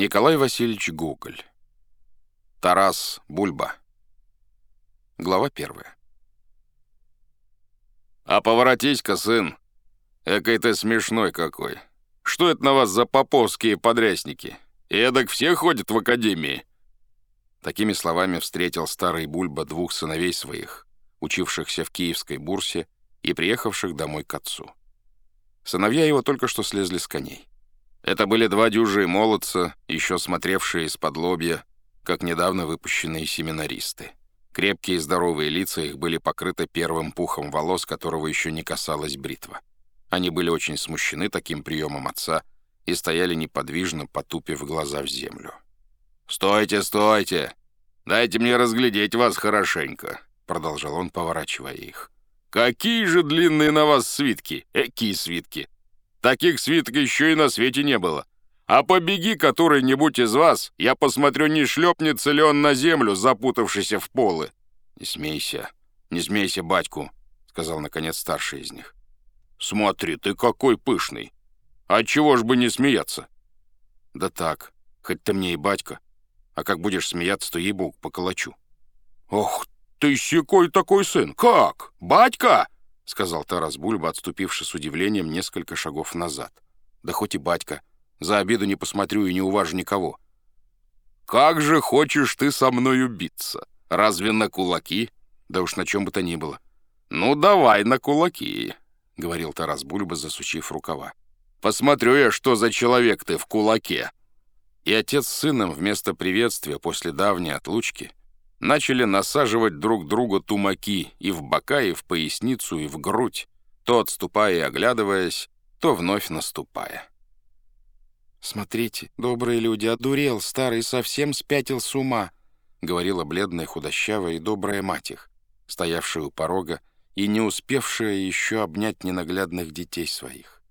Николай Васильевич Гоголь. Тарас Бульба. Глава первая. «А поворотись-ка, сын! Экой ты смешной какой! Что это на вас за поповские подрясники? Эдак все ходят в академии?» Такими словами встретил старый Бульба двух сыновей своих, учившихся в Киевской бурсе и приехавших домой к отцу. Сыновья его только что слезли с коней. Это были два дюжие молодца, еще смотревшие из-под лобья, как недавно выпущенные семинаристы. Крепкие и здоровые лица их были покрыты первым пухом волос, которого еще не касалась бритва. Они были очень смущены таким приемом отца и стояли неподвижно, потупив глаза в землю. «Стойте, стойте! Дайте мне разглядеть вас хорошенько!» — продолжал он, поворачивая их. «Какие же длинные на вас свитки! Экие свитки! Таких свиток еще и на свете не было. А побеги который-нибудь из вас, я посмотрю, не шлепнется ли он на землю, запутавшийся в полы». «Не смейся, не смейся, батьку», — сказал, наконец, старший из них. «Смотри, ты какой пышный! А чего ж бы не смеяться?» «Да так, хоть ты мне и батька, а как будешь смеяться, то ей-богу поколочу». «Ох, ты щекой такой сын! Как? Батька?» — сказал Тарас Бульба, отступивший с удивлением несколько шагов назад. «Да хоть и батька. За обеду не посмотрю и не уважу никого». «Как же хочешь ты со мною биться? Разве на кулаки?» «Да уж на чем бы то ни было». «Ну, давай на кулаки», — говорил Тарас Бульба, засучив рукава. «Посмотрю я, что за человек ты в кулаке». И отец с сыном вместо приветствия после давней отлучки начали насаживать друг другу тумаки и в бока, и в поясницу, и в грудь, то отступая и оглядываясь, то вновь наступая. «Смотрите, добрые люди, одурел, старый совсем спятил с ума», — говорила бледная, худощавая и добрая мать их, стоявшая у порога и не успевшая еще обнять ненаглядных детей своих.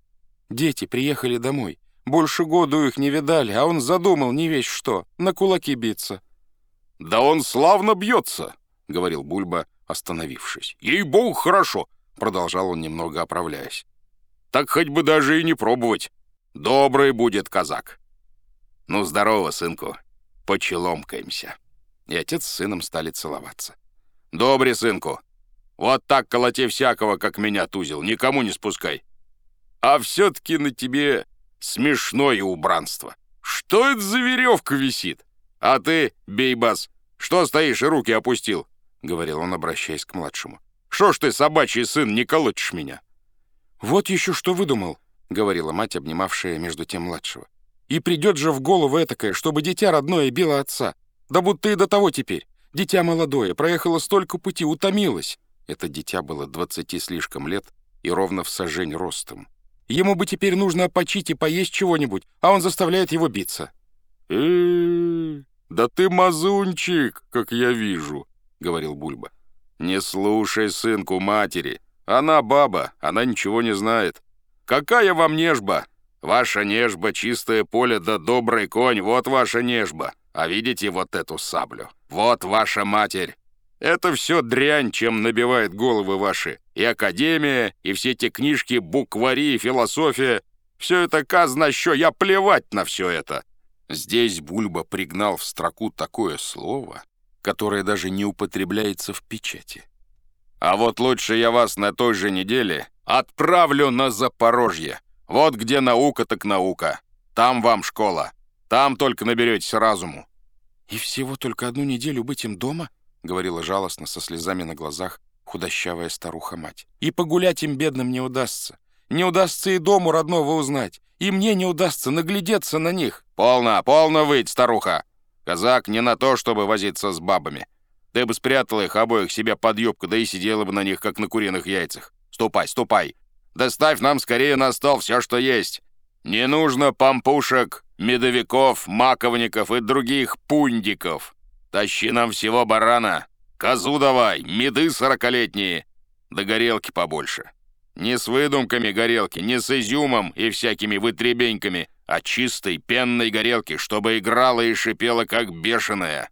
«Дети приехали домой. Больше года их не видали, а он задумал не весь что, на кулаки биться». «Да он славно бьется», — говорил Бульба, остановившись. «Ей-богу, хорошо», — продолжал он, немного оправляясь. «Так хоть бы даже и не пробовать. Добрый будет казак». «Ну, здорово, сынку. Почеломкаемся». И отец с сыном стали целоваться. «Добрый, сынку. Вот так колоти всякого, как меня тузил, никому не спускай. А все-таки на тебе смешное убранство. Что это за веревка висит? «А ты, бейбас, что стоишь и руки опустил?» — говорил он, обращаясь к младшему. «Что ж ты, собачий сын, не колотишь меня?» «Вот еще что выдумал», — говорила мать, обнимавшая между тем младшего. «И придет же в голову этакое, чтобы дитя родное било отца. Да будто и до того теперь. Дитя молодое, проехало столько пути, утомилось». Это дитя было двадцати слишком лет и ровно в сажень ростом. Ему бы теперь нужно почить и поесть чего-нибудь, а он заставляет его биться. «Э-э-э!» «Да ты мазунчик, как я вижу», — говорил Бульба. «Не слушай сынку матери. Она баба, она ничего не знает. Какая вам нежба? Ваша нежба — чистое поле да добрый конь, вот ваша нежба. А видите вот эту саблю? Вот ваша матерь. Это все дрянь, чем набивает головы ваши. И академия, и все те книжки, буквари, философия. Все это казна що, я плевать на все это. Здесь Бульба пригнал в строку такое слово, которое даже не употребляется в печати. «А вот лучше я вас на той же неделе отправлю на Запорожье. Вот где наука так наука. Там вам школа. Там только наберетесь разуму». «И всего только одну неделю быть им дома?» — говорила жалостно, со слезами на глазах, худощавая старуха-мать. «И погулять им бедным не удастся. Не удастся и дому родного узнать. И мне не удастся наглядеться на них». «Полно, полно выть, старуха! Казак не на то, чтобы возиться с бабами. Ты бы спрятала их обоих себе под юбку, да и сидела бы на них, как на куриных яйцах. Ступай, ступай! Доставь нам скорее на стол все, что есть. Не нужно пампушек, медовиков, маковников и других пундиков. Тащи нам всего барана. Козу давай, меды сорокалетние. Да горелки побольше. Не с выдумками горелки, не с изюмом и всякими вытребеньками, а чистой пенной горелки, чтобы играла и шипела, как бешеная.